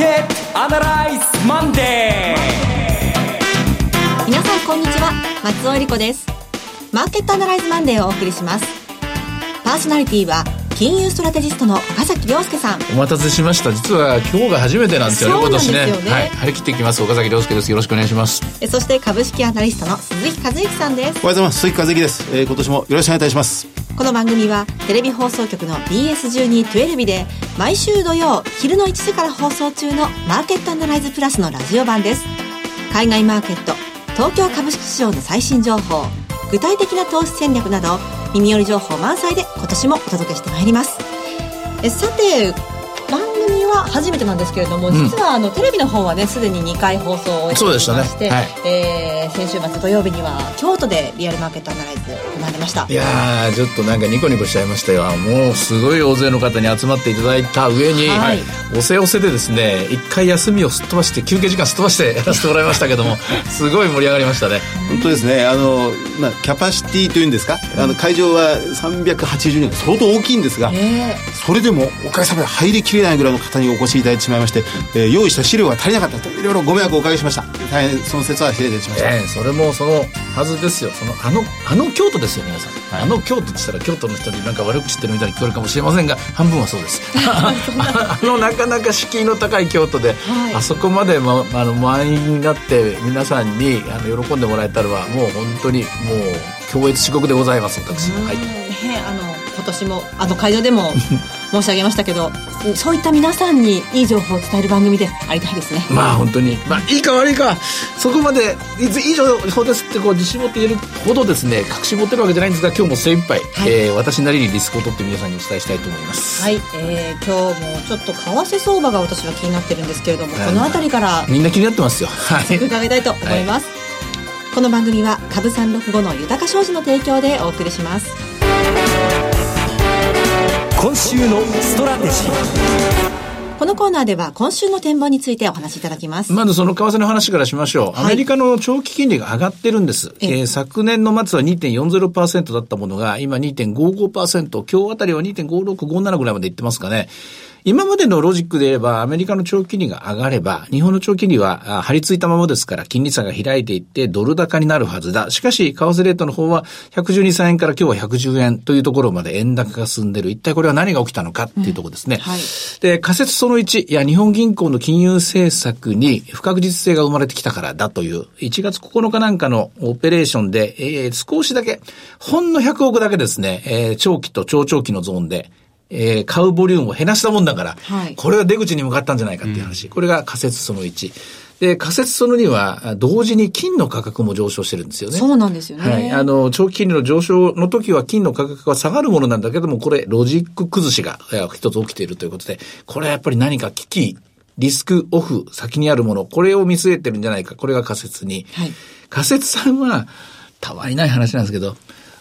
ケットアナライズマンデー皆さんこんにちは。松尾英里子です。マーケットアナライズマンデーをお送りします。パーソナリティは金融ストラテジストの岡崎良介さん。お待たせしました。実は今日が初めてなんですよねそうなんですよね。はい。張り切っていきます。岡崎良介です。よろしくお願いします。えそして株式アナリストの鈴木一之さんです。おはようございます。鈴木一之です、えー、今年もよろしくお願いいたしますこの番組はテレビ放送局の BS1212 で毎週土曜昼の1時から放送中のマーケットアナライズプラスのラジオ版です。海外マーケット東京株式市場の最新情報具体的な投資戦略など耳寄り情報満載で今年もお届けしてまいります。えさて番組は初めてなんですけれども、実はあのテレビの方はねすでに2回放送を終えてそうでしたね。まして、はい。えー先週末土曜日には京都でリアルマーケットアナライズ行われました。いやーちょっとなんかニコニコしちゃいましたよ。もうすごい大勢の方に集まっていただいた上に、はい。おせおせでですね一回休みをすっ飛ばして休憩時間すっ飛ばして やらせてもらいましたけどもすごい盛り上がりましたね。本当ですね。あの、まあ、キャパシティというんですか、あの会場は380人相当大きいんですが、えそれでもおかげさまで入りきれないぐらいの方にお越しいただいてしまいまして、えー用意した資料が足りなかったといろいろご迷惑をおかけしました。大変その説は失礼いたしました、ええそれもそのはずですよ。そのあのあの京都ですよ皆さん、あの京都って言ったら京都の人になんか悪く知ってるみたいに聞こえるかもしれませんが半分はそうです。あのなかなか敷居の高い京都で、はい。あそこまで、ま、あの満員になって皆さんにあの喜んでもらえたのはもう本当にもう強越至極でございます私。は、はい。ねあの今年もあの会場でも 申し上げましたけどそういった皆さんにいい情報を伝える番組でありたいですね。まあ本当に、まあいいか悪いか、そこまで、いつ以上そうですってこう自信持って言えるほどですね、確信持ってるわけじゃないんですが、今日も精一杯、はい。えー私なりにリスクを取って皆さんにお伝えしたいと思います。はい、えー、今日もちょっと為替相場が私は気になってるんですけれども、この辺りからみんな気になってますよ。はい。伺いたいと思います、この番組は株三六五の豊か商事の提供でお送りします今週のストラテジーこのコーナーでは今週の展望についてお話しいただきます、まずその為替の話からしましょう。はいアメリカの長期金利が上がってるんです。ええー昨年の末は2.40%だったものが、今2.55%、今日あたりは2.5657ぐらいまでいってますかね。今までのロジックで言えば、アメリカの長期金利が上がれば、日本の長期金利はあ張り付いたままですから、金利差が開いていって、ドル高になるはずだ。しかし、為替レートの方は、112、3円から今日は110円というところまで円高が進んでる。一体これは何が起きたのかっていうところですね。はいで、仮説その1、いや、日本銀行の金融政策に不確実性が生まれてきたからだという、1月9日なんかのオペレーションで、えー少しだけ、ほんの100億だけですね、えー長期と超長期のゾーンで、えー買うボリュームを減らしたもんだから、はいこれは出口に向かったんじゃないかっていう話。これが仮説その1。で、仮説その2は、同時に金の価格も上昇してるんですよね。そうなんですよね、はい。あの、長期金利の上昇の時は金の価格が下がるものなんだけども、これ、ロジック崩しがえー一つ起きているということで、これはやっぱり何か危機、リスクオフ、先にあるもの、これを見据えてるんじゃないか。これが仮説に。はい仮説さんは、たわいない話なんですけど、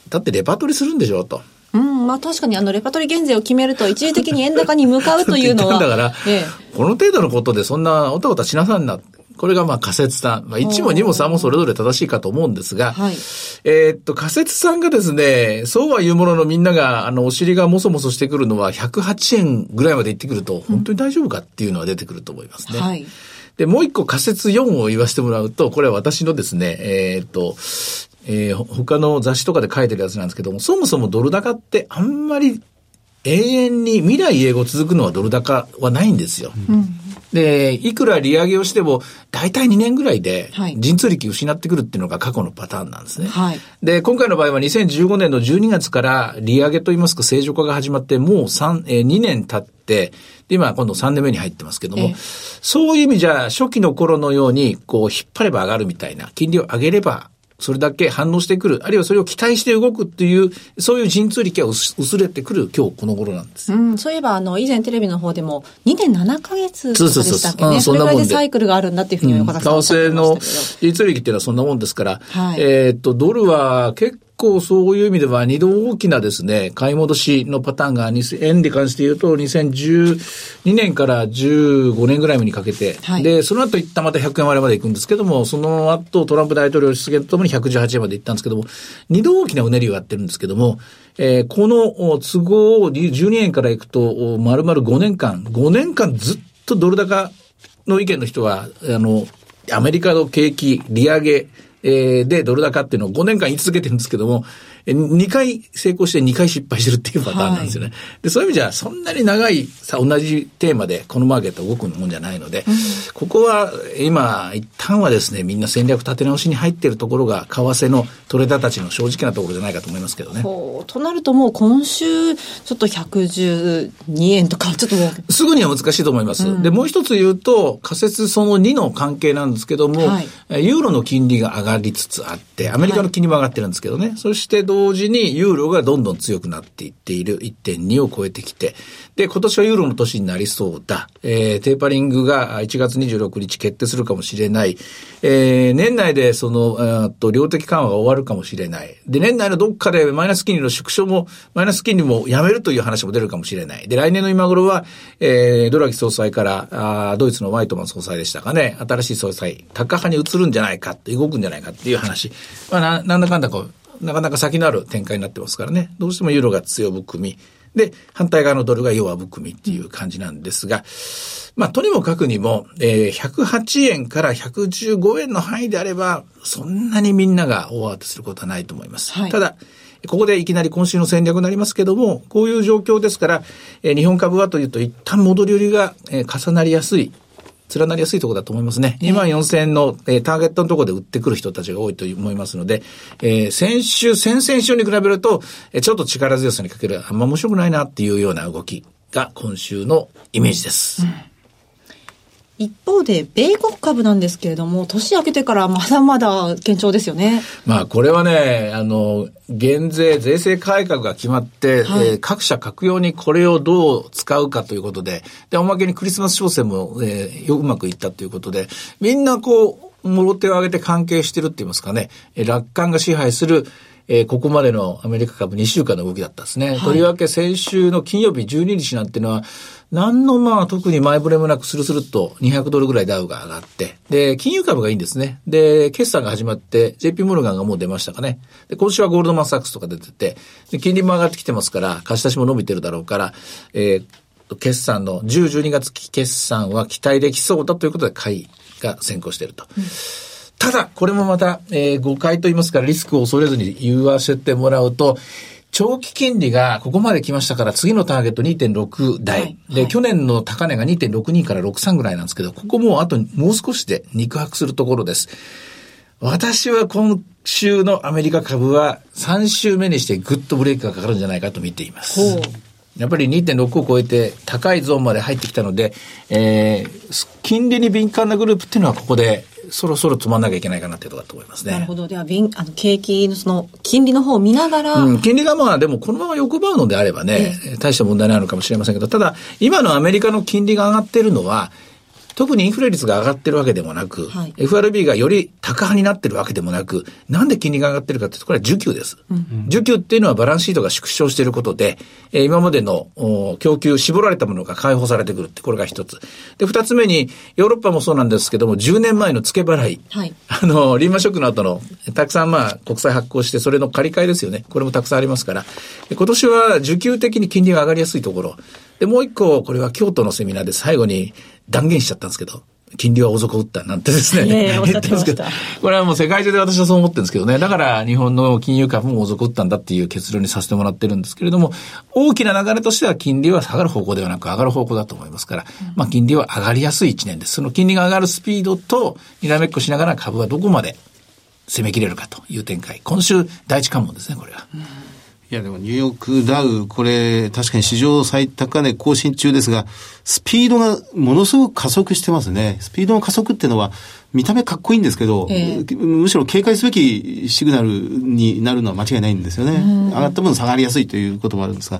だってレパートリーするんでしょと。うん、まあ確かにあのレパートリー減税を決めると一時的に円高に向かうというのは。だから、えこの程度のことでそんなおたおたしなさんな。これがまあ仮説さん。まあ1も2も3もそれぞれ正しいかと思うんですが、はいえーっと、仮説さんがですね、そうは言うもののみんなが、あの、お尻がもそもそしてくるのは108円ぐらいまで行ってくると、本当に大丈夫かっていうのは出てくると思いますね。えはい。で、もう一個仮説4を言わせてもらうと、これは私のですね、えーっと、えーほ他の雑誌とかで書いてるやつなんですけども、そもそもドル高ってあんまり永遠に未来永劫続くのはドル高はないんですよ。で、いくら利上げをしても、大体2年ぐらいではい、陣痛力失ってくるっていうのが過去のパターンなんですね。はいで、今回の場合は2015年の12月から利上げといいますか正常化が始まって、もう3、えー2年経って、で、今今度3年目に入ってますけども、ええそういう意味じゃ、初期の頃のように、こう、引っ張れば上がるみたいな、金利を上げれば、それだけ反応してくる、あるいはそれを期待して動くっていう、そういう陣痛力が薄薄れてくる今日この頃なんです。うん、そういえば、あの、以前テレビの方でも、2.7ヶ月とかでそうそうそうしたっけね。うんそれぐらいでサイクルがあるんだっていうふうに為岡田さんおっしゃって替のましたけど。利率利益っていうのはそんなもんですから、はいえーっと、ドルは結構そういう意味では二度大きなですね、買い戻しのパターンが、2000円で関して言うと、2012年から15年ぐらいにかけて、はい。で、その後一旦また100円割れまで行くんですけども、その後トランプ大統領出現とともに118円まで行ったんですけども、二度大きなうねりをやってるんですけども、えーこのお都合12円から行くと、お丸々5年間、5年間ずっとドル高の意見の人は、あの、アメリカの景気、利上げ、えー、でドル高っていうのを5年間言い続けてるんですけども、2回成功して2回失敗してるっていうパターンなんですよね。はい、でそういう意味じゃ、そんなに長いさ、同じテーマでこのマーケット動くもんじゃないので、うん、ここは今、一旦はですね、みんな戦略立て直しに入っているところが、為替のトレーダーたちの正直なところじゃないかと思いますけどね。となるともう今週、ちょっと112円とか、ちょっと。すぐには難しいと思います。うん、で、もう一つ言うと、仮説その2の関係なんですけども、はい、ユーロの金利が上がりつつあって、アメリカの金利も上がってるんですけどね。はい、そして同時にユーロがどんどん強くなっていっている1.2を超えてきて、で、今年はユーロの年になりそうだ。えー、テーパリングが1月26日決定するかもしれない。えー、年内でその、えー、と、量的緩和が終わるかもしれない。で、年内のどっかでマイナス金利の縮小も、マイナス金利もやめるという話も出るかもしれない。で、来年の今頃は、えー、ドラギ総裁から、あドイツのワイトマン総裁でしたかね、新しい総裁、高派に移るんじゃないか、動くんじゃないかっていう話。まあ、な、なんだかんだこう、なかなか先のある展開になってますからね。どうしてもユーロが強含み。で、反対側のドルが弱含みっていう感じなんですが、まあ、とにもかくにも、えー、108円から115円の範囲であれば、そんなにみんなが大慌てすることはないと思います。はい、ただ、ここでいきなり今週の戦略になりますけども、こういう状況ですから、えー、日本株はというと一旦戻り売りが、えー、重なりやすい連なりやすいところだと思いますね。2万4000円の、えー、ターゲットのところで売ってくる人たちが多いと思いますので、えー、先週、先々週に比べると、えー、ちょっと力強さにかける、あんま面白くないなっていうような動きが今週のイメージです。うん一方で、米国株なんですけれども、年明けてからまだまだ堅調ですよね。まあ、これはね、あの、減税、税制改革が決まって、はい、えー、各社各用にこれをどう使うかということで、で、おまけにクリスマス商戦も、えー、うまくいったということで、みんなこう、もろ手を挙げて関係してるって言いますかね、楽観が支配する、えー、ここまでのアメリカ株2週間の動きだったんですね。はい、とりわけ先週の金曜日12日なんていうのは、何のまあ特に前触れもなくスルスルっと200ドルぐらいダウが上がって、で、金融株がいいんですね。で、決算が始まって、JP モルガンがもう出ましたかね。で、今週はゴールドマンサックスとか出てて、で、金利も上がってきてますから、貸し出しも伸びてるだろうから、えー、決算の10、12月期決算は期待できそうだということで買いが先行していると。うんただ、これもまた、えー、誤解と言いますから、リスクを恐れずに言わせてもらうと、長期金利がここまで来ましたから、次のターゲット2.6台。はい、で、はい、去年の高値が2.62から63ぐらいなんですけど、ここもうあともう少しで肉薄するところです。私は今週のアメリカ株は3週目にしてぐっとブレーキがかかるんじゃないかと見ています。やっぱり2.6を超えて高いゾーンまで入ってきたので、えー、金利に敏感なグループっていうのはここでそろそろ止まんなきゃいけないかなっていうところだと思いますね。なるほど。では、あの、景気のその、金利の方を見ながら。うん、金利がまあ、でもこのまま横ばうのであればね、え大した問題ないのかもしれませんけど、ただ、今のアメリカの金利が上がっているのは、特にインフレ率が上がってるわけでもなく、はい、FRB がより高派になってるわけでもなく、なんで金利が上がってるかっていうと、これは需給です。うん、需給っていうのはバランスシートが縮小していることで、えー、今までの供給、絞られたものが解放されてくるって、これが一つ。で、二つ目に、ヨーロッパもそうなんですけども、10年前の付け払い。はい、あの、リーマンショックの後の、たくさんまあ、国債発行して、それの借り換えですよね。これもたくさんありますから。今年は需給的に金利が上がりやすいところ。で、もう一個、これは京都のセミナーで最後に断言しちゃったんですけど、金利は大底打ったなんてですね。言ってますけど。これはもう世界中で私はそう思ってるんですけどね。だから日本の金融株も大底打ったんだっていう結論にさせてもらってるんですけれども、大きな流れとしては金利は下がる方向ではなく上がる方向だと思いますから、うん、まあ金利は上がりやすい一年です。その金利が上がるスピードと、にらめっこしながら株はどこまで攻め切れるかという展開。今週第一関門ですね、これは。うんいやでもニューヨークダウ、これ確かに史上最高値更新中ですが、スピードがものすごく加速してますね。スピードの加速っていうのは見た目かっこいいんですけど、えー、むしろ警戒すべきシグナルになるのは間違いないんですよね。上がった分下がりやすいということもあるんですが、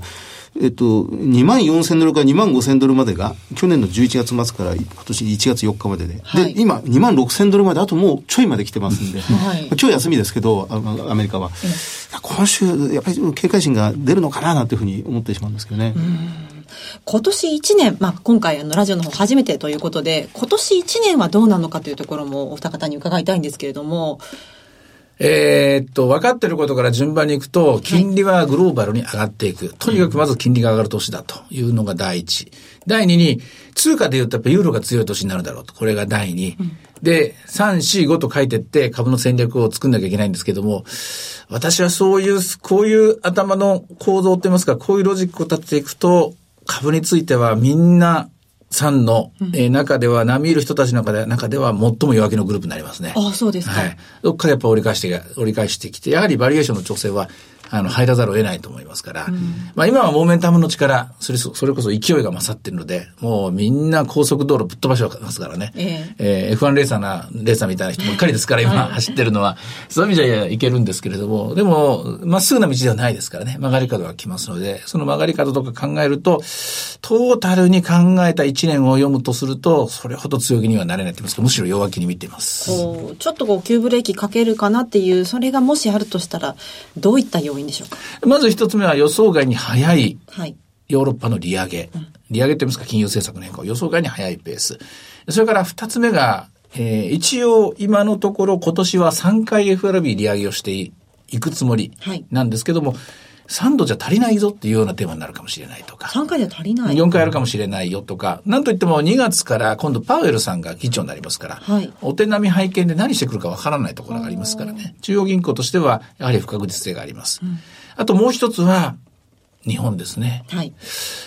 えっと、2万4千ドルから2万5千ドルまでが、去年の11月末から今年1月4日までで、はい、で、今、2万6千ドルまで、あともうちょいまで来てますんで、はい、今日休みですけど、アメリカは。今週、やっぱり警戒心が出るのかな、なんていうふうに思ってしまうんですけどね。今年1年、まあ、今回あのラジオの方初めてということで、今年1年はどうなのかというところもお二方に伺いたいんですけれども、えーっと、分かってることから順番に行くと、金利はグローバルに上がっていく。とにかくまず金利が上がる年だというのが第一。第二に、通貨で言うとやっぱユーロが強い年になるだろうと。これが第二。で、3、4、5と書いてって株の戦略を作んなきゃいけないんですけども、私はそういう、こういう頭の構造といいますか、こういうロジックを立てていくと、株についてはみんなさんの、えー中では、並みいる人たちの中で中では最も弱気のグループになりますね。あそうですかはい。どっかでやっぱ折り返して、折り返してきて、やはりバリエーションの調整は、あの、入らざるを得ないと思いますから、まあ今はモーメンタムの力、それそそれこそ勢いが勝ってるので、もうみんな高速道路ぶっ飛ばしてますからね。ええー F1 レーサーな、レーサーみたいな人ばっかりですから、今走ってるのは。そういう意味じゃいけるんですけれども、でも、まっすぐな道ではないですからね。曲がり角が来ますので、その曲がり角とか考えると、トータルに考えた1年を読むとすると、それほど強気にはなれないってますか、むしろ弱気に見ています。こうちょっとこう急ブレーキかけるかなっていうそれがもしあるとしたらどういった要因でしょうか？まず一つ目は予想外に早いはいヨーロッパの利上げ。利上げって言いますか金融政策の変化。予想外に早いペース。それから二つ目が、えー一応今のところ今年は3回 FRB 利上げをしていくつもりはいなんですけども、3度じゃ足りないぞっていうようなテーマになるかもしれないとか。3回では足りない4回あるかもしれないよとか、なんといっても2月から今度パウエルさんが議長になりますから、はいお手並み拝見で何してくるかわからないところがありますからね。中央銀行としてはやはり不確実性があります。あともう一つは、日本ですね。はい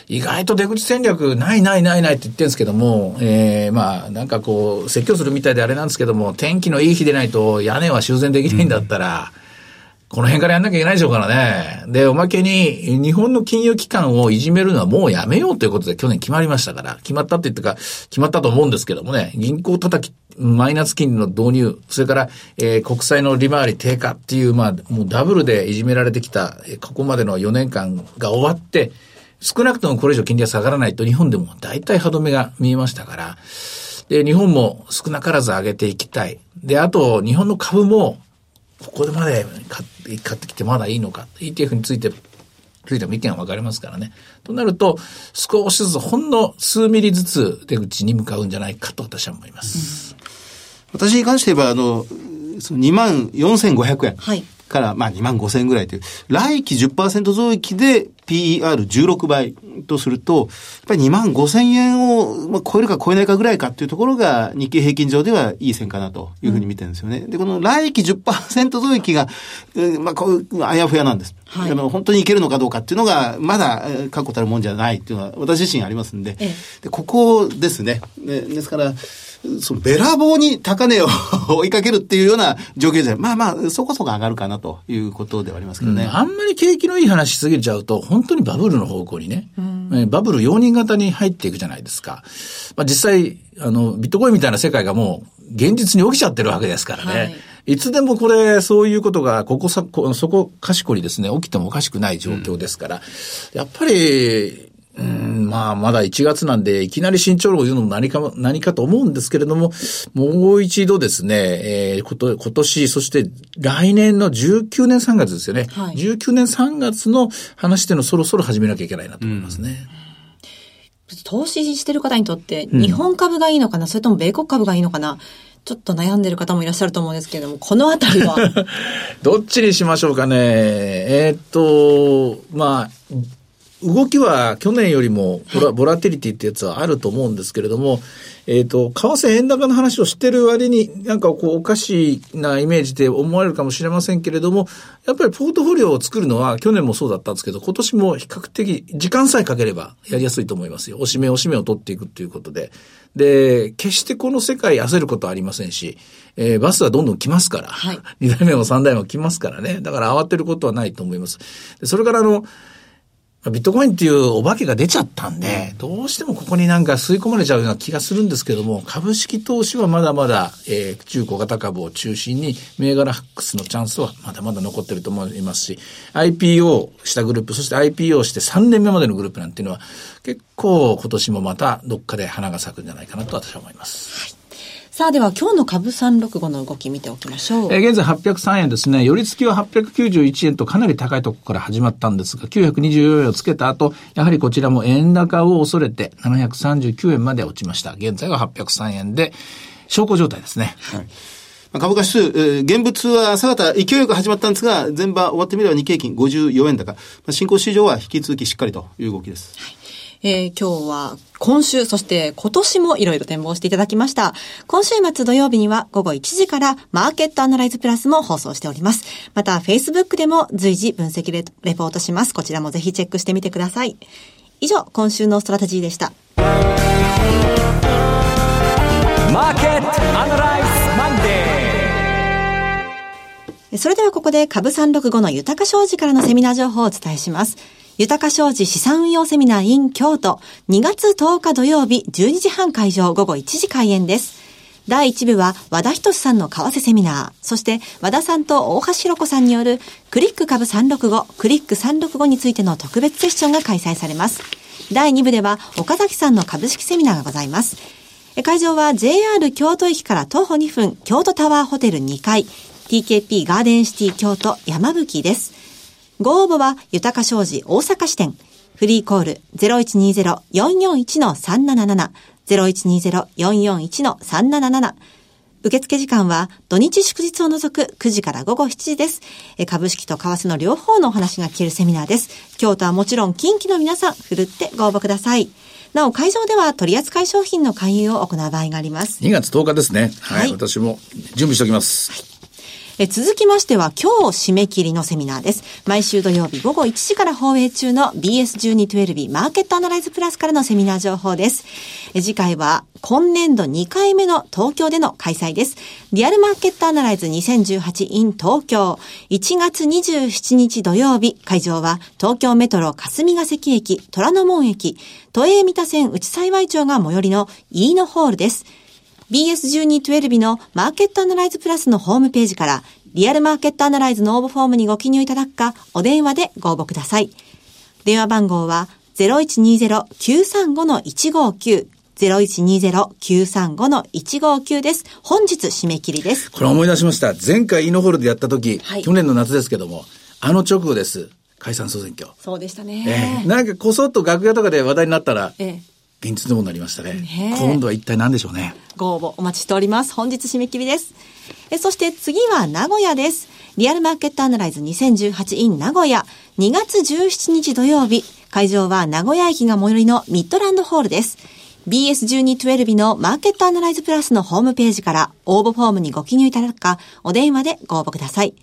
意外と出口戦略ないないないないって言ってるんですけども、えー、まあなんかこう説教するみたいであれなんですけども、天気のいい日でないと屋根は修繕できないんだったら、この辺からやんなきゃいけないでしょうからね。で、おまけに、日本の金融機関をいじめるのはもうやめようということで去年決まりましたから、決まったって言ってか、決まったと思うんですけどもね、銀行叩き、マイナス金利の導入、それから、えー国債の利回り低下っていう、まあ、もうダブルでいじめられてきた、ここまでの4年間が終わって、少なくともこれ以上金利が下がらないと日本でも大体歯止めが見えましたから、で、日本も少なからず上げていきたい。で、あと、日本の株も、ここでまで買って買ってきてまだいいのか。ETF について、ついても意見は分かれますからね。となると、少しずつ、ほんの数ミリずつ出口に向かうんじゃないかと私は思います。私に関して言えば、あの、その2万4500円。はいから、まあ2万5000円ぐらいという、来期10%増益で PER16 倍とすると、やっぱり2万5000円を、まあ、超えるか超えないかぐらいかっていうところが日経平均上ではいい線かなというふうに見てるんですよね。で、この来期10%増益が、えーまあ、こう、あやふやなんです。はいあの本当にいけるのかどうかっていうのが、まだ、えー確固たるもんじゃないっていうのは、私自身ありますんで、ええでここですね。ねですから、そのべらぼうに高値を 追いかけるっていうような状況じゃ。まあまあ、そこそこ上がるかなということではありますけどね。あんまり景気のいい話しすぎちゃうと、本当にバブルの方向にね、えーバブル容認型に入っていくじゃないですか。まあ実際、あの、ビットコインみたいな世界がもう現実に起きちゃってるわけですからね。はいい、つでもこれ、そういうことが、ここさ、こそこかしこにですね、起きてもおかしくない状況ですから、やっぱり、うん、まあ、まだ1月なんで、いきなり慎重論を言うのも何かも、何かと思うんですけれども、もう一度ですね、えーこと、今年、そして来年の19年3月ですよね。はい19年3月の話っていうのをそろそろ始めなきゃいけないなと思いますね。投資してる方にとって日本株がいいのかな、それとも米国株がいいのかなちょっと悩んでる方もいらっしゃると思うんですけれどもこのあたりは？どっちにしましょうかね。えーっと、まあ、動きは去年よりもボラ,、ボラティリティってやつはあると思うんですけれども、えーっと、為替円高の話をしてる割になんかこうおかしいなイメージで思われるかもしれませんけれども、やっぱりポートフォリオを作るのは去年もそうだったんですけど、今年も比較的時間さえかければやりやすいと思いますよ。おしめおしめを取っていくということで。で、決してこの世界焦ることはありませんし、えーバスはどんどん来ますから、はい二代目も三代目も来ますからね。だから慌てることはないと思います。でそれからあの、ビットコインっていうお化けが出ちゃったんで、どうしてもここになんか吸い込まれちゃうような気がするんですけども、株式投資はまだまだ、えー中小型株を中心に、銘柄ハックスのチャンスはまだまだ残ってると思いますし、IPO したグループ、そして IPO して3年目までのグループなんていうのは、結構今年もまたどっかで花が咲くんじゃないかなと私は思います。さあでは今日の株365の動き見ておきましょうえー現在803円ですね。寄り付きは891円とかなり高いところから始まったんですが、924円をつけた後、やはりこちらも円高を恐れて739円まで落ちました。現在は803円で、証拠状態ですね。株価指数、えー、現物は朝方勢いよく始まったんですが、前場終わってみれば日経平均54円高。まあ、新興市場は引き続きしっかりという動きです。はいえー、今日は今週、そして今年もいろいろ展望していただきました。今週末土曜日には午後1時からマーケットアナライズプラスも放送しております。また Facebook でも随時分析レレポートします。こちらもぜひチェックしてみてください。以上、今週のストラテジーでした。マーケットアナライズマンデーそれではここで株365の豊か商事からのセミナー情報をお伝えします。豊か商事資産運用セミナー in 京都2月10日土曜日12時半会場午後1時開演です。第1部は和田仁さんの為替セミナー、そして和田さんと大橋弘子さんによるクリック株365、クリック365についての特別セッションが開催されます。第2部では岡崎さんの株式セミナーがございます。会場は JR 京都駅から徒歩2分、京都タワーホテル2階、TKP ガーデンシティ京都山吹です。ご応募は、豊か商事大阪支店。フリーコール0120-441-377。0120-441-377。受付時間は土日祝日を除く9時から午後7時です。株式と為替の両方のお話が聞けるセミナーです。京都はもちろん近畿の皆さん、ふるってご応募ください。なお、会場では取扱い商品の勧誘を行う場合があります。2月10日ですね。はい。はい、私も準備しておきます。はいえ続きましては今日締め切りのセミナーです。毎週土曜日午後1時から放映中の BS1212 マーケットアナライズプラスからのセミナー情報です。え次回は今年度2回目の東京での開催です。リアルマーケットアナライズ 2018in 東京1月27日土曜日会場は東京メトロ霞ヶ関駅虎ノ門駅都営三田線内幸町が最寄りの飯野ホールです。BS1212 のマーケットアナライズプラスのホームページからリアルマーケットアナライズの応募フォームにご記入いただくか、お電話でご応募ください。電話番号は0120-935-159 0120-935-159です。本日締め切りです。これ思い出しました。前回イノホールでやった時、はい、去年の夏ですけども、あの直後です。解散総選挙。そうでしたね。えー、なんかこそっと楽屋とかで話題になったら、えー現実のもなりましたね。ね今度は一体何でしょうね。ご応募お待ちしております。本日締め切りです。えそして次は名古屋です。リアルマーケットアナライズ 2018in 名古屋2月17日土曜日。会場は名古屋駅が最寄りのミッドランドホールです。BS1212 のマーケットアナライズプラスのホームページから応募フォームにご記入いただくか、お電話でご応募ください。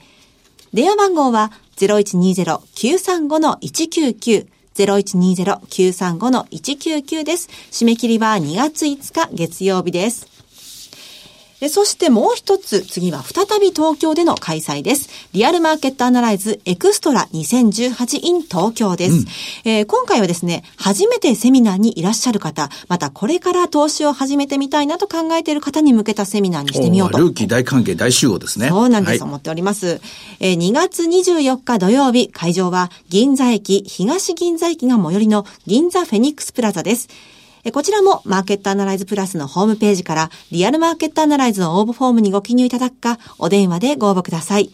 電話番号は0120-935-199 0120-935-199です。締め切りは2月5日月曜日です。そしてもう一つ、次は再び東京での開催です。リアルマーケットアナライズエクストラ 2018in 東京です、うん、えー、今回はですね、初めてセミナーにいらっしゃる方、またこれから投資を始めてみたいなと考えている方に向けたセミナーにしてみようと。ルーキー大関係大集合ですね。そうなんです、はい、思っております。えー、2月24日土曜日、会場は銀座駅、東銀座駅が最寄りの銀座フェニックスプラザです。こちらもマーケットアナライズプラスのホームページからリアルマーケットアナライズの応募フォームにご記入いただくか、お電話でご応募ください。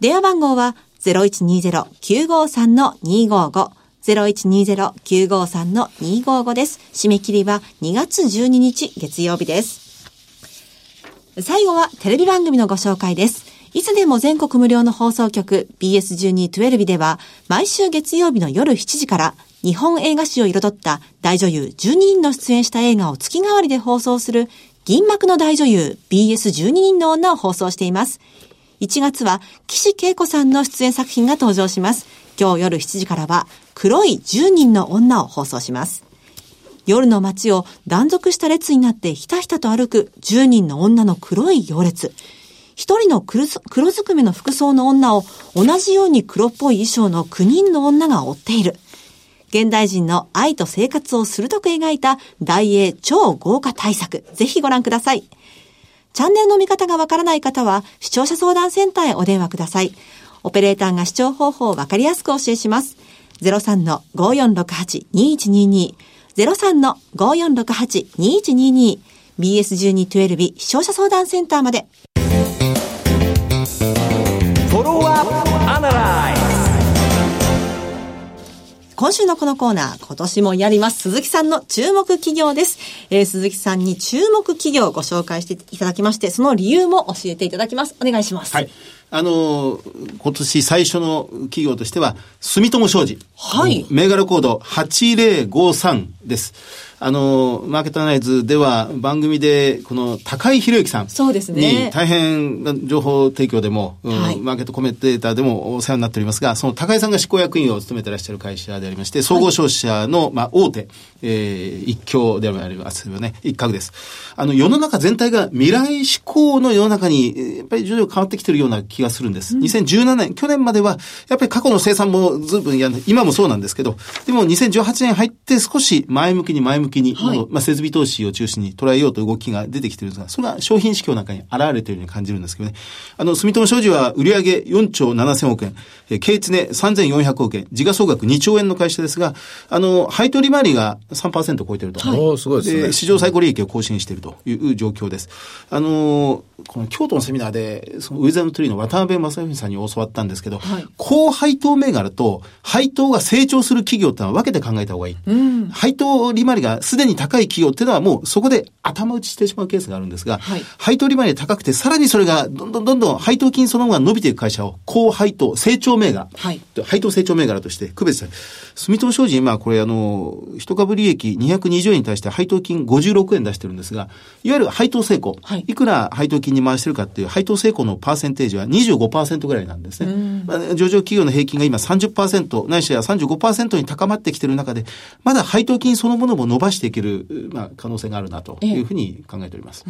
電話番号は0120-953-255 0120-953-255です。締め切りは2月12日月曜日です。最後はテレビ番組のご紹介です。いつでも全国無料の放送局 BS1212 では毎週月曜日の夜7時から日本映画史を彩った大女優12人の出演した映画を月替わりで放送する銀幕の大女優 BS12 人の女を放送しています。1月は岸恵子さんの出演作品が登場します。今日夜7時からは黒い10人の女を放送します。夜の街を断続した列になってひたひたと歩く10人の女の黒い行列。一人の黒ずくめの服装の女を同じように黒っぽい衣装の9人の女が追っている。現代人の愛と生活を鋭く描いた大英超豪華大作。ぜひご覧ください。チャンネルの見方がわからない方は、視聴者相談センターへお電話ください。オペレーターが視聴方法をわかりやすくお教えします。03-5468-2122 03-5468-2122 BS1212 視聴者相談センターまで。今週のこのコーナー、今年もやります。鈴木さんの注目企業です。えー、鈴木さんに注目企業をご紹介していただきまして、その理由も教えていただきます。お願いします。はい。あの、今年最初の企業としては、住友商事。はい。銘柄コード8053です。あの、マーケットアナライズでは番組で、この高井博之さん。そうですねに大変情報提供でも、うんはいマーケットコメンテーターでもお世話になっておりますが、その高井さんが執行役員を務めていらっしゃる会社でありまして、総合商社の、まあ、大手、えー一強でありますよね。一角です。あの、世の中全体が未来志向の世の中に、えーやっぱり徐々に変わってきてるような気がするんです。2017年、去年までは、やっぱり過去の生産もずいぶんやん今もそうなんですけど、でも2018年入って少し前向きに前向きに、はいまあ、設備投資を中心に捉えようと動きが出てきてるんですが、それは商品指標なんかに現れているように感じるんですけどね。あの、住友商事は売上4兆7000億円、えー経値ね3400億円、時価総額2兆円の会社ですが、あの、配当利回りが3%を超えていると。おーすごいですね。史上最高利益を更新しているという状況です。あの、この京都のセミナーで、そのウィザードトリーの渡辺正文さんに教わったんですけど、はい高配当銘柄と配当が成長する企業ってのは分けて考えた方がいい。配当利回りがすでに高い企業っていうのはもうそこで頭打ちしてしまうケースがあるんですが、はい配当利回りが高くて、さらにそれがどんどんどんどん配当金そのものが伸びていく会社を高配当、成長銘柄、はい配当成長銘柄として区別される。住友商事今これあの、一株利益220円に対して配当金56円出してるんですが、いわゆる配当成功、はいいくら配当金に回してるかっていう配当成功のパーセンテージは25%ぐらいなんですね。まあ上場企業の平均が今30%、ないしは35%に高まってきてる中で、まだ配当金そのものも伸ばしていける、まあ、可能性があるなというふうに考えております。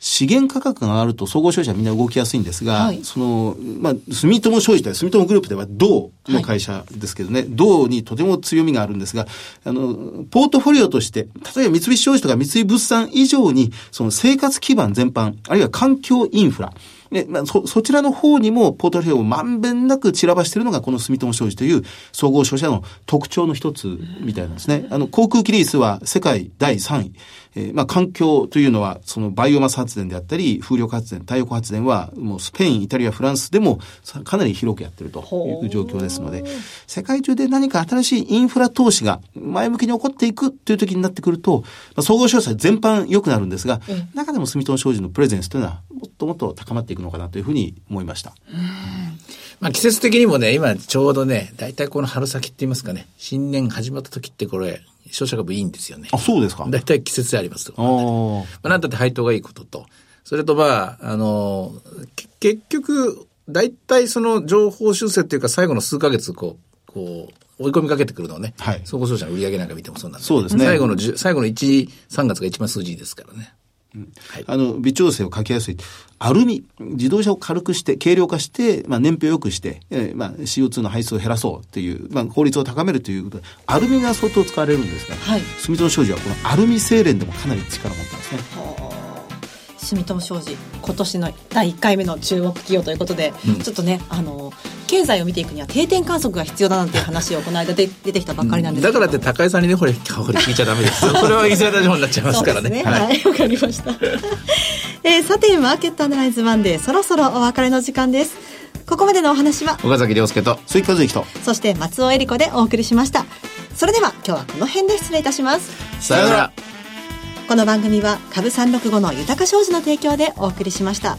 資源価格が上がると総合商社はみんな動きやすいんですが、はい。その、まあ、住友商事という住友グループでは銅の会社ですけどね、銅にとても強みがあるんですが、あの、ポートフォリオとして、例えば三菱商事とか三井物産以上に、その生活基盤全般、あるいは環境インフラ、ねまあ、そ、そちらの方にもポートフォリオをまんべんなく散らばしているのがこの住友商事という総合商社の特徴の一つみたいなんですね。あの、航空機リースは世界第3位。えーまあ、環境というのは、そのバイオマス発電であったり、風力発電、太陽光発電は、もうスペイン、イタリア、フランスでもさかなり広くやってるという状況ですので、世界中で何か新しいインフラ投資が前向きに起こっていくという時になってくると、まあ、総合商社全般良くなるんですが、中でも住友商事のプレゼンスというのは、もっともっと高まっていくのかなというふうに思いました。まあ季節的にもね、今ちょうどね、大体この春先って言いますかね、新年始まった時ってこれ、商社株いいんですよね。あ、そうですか。大体季節でありますと。あーまあ、なんだって配当がいいことと、それとまあ、あの、け結局、大体その情報修正っていうか最後の数ヶ月こう、こう、追い込みかけてくるのはね、はい総合商社の売上なんか見てもそうなんで、そうですね最後の最後の1、3月が一番数字ですからね。はい。あの、微調整をかけやすい。アルミ、自動車を軽くして、軽量化して、まあ、燃費を良くして、えーまあ、CO2 の排出を減らそうっていう、まあ、効率を高めるということで、アルミが相当使われるんですが、はい住友商事はこのアルミ精錬でもかなり力を持ってますね。住友商事今年の第1回目の注目企業ということで、ちょっとねあの経済を見ていくには定点観測が必要だなんていう話をこの間で出てきたばっかりなんですけど、だからって高井さんにね、これ、これ聞いちゃダメですよ。これはインサイダー情報になっちゃいますからね。ねはい。わ、かりました、えーさてマーケットアナライズマンデー。そろそろお別れの時間です。ここまでのお話は岡崎亮介と、鈴木和之と、そして松尾恵里子でお送りしました。それでは今日はこの辺で失礼いたします。さようなら。この番組は株365の豊か商事の提供でお送りしました。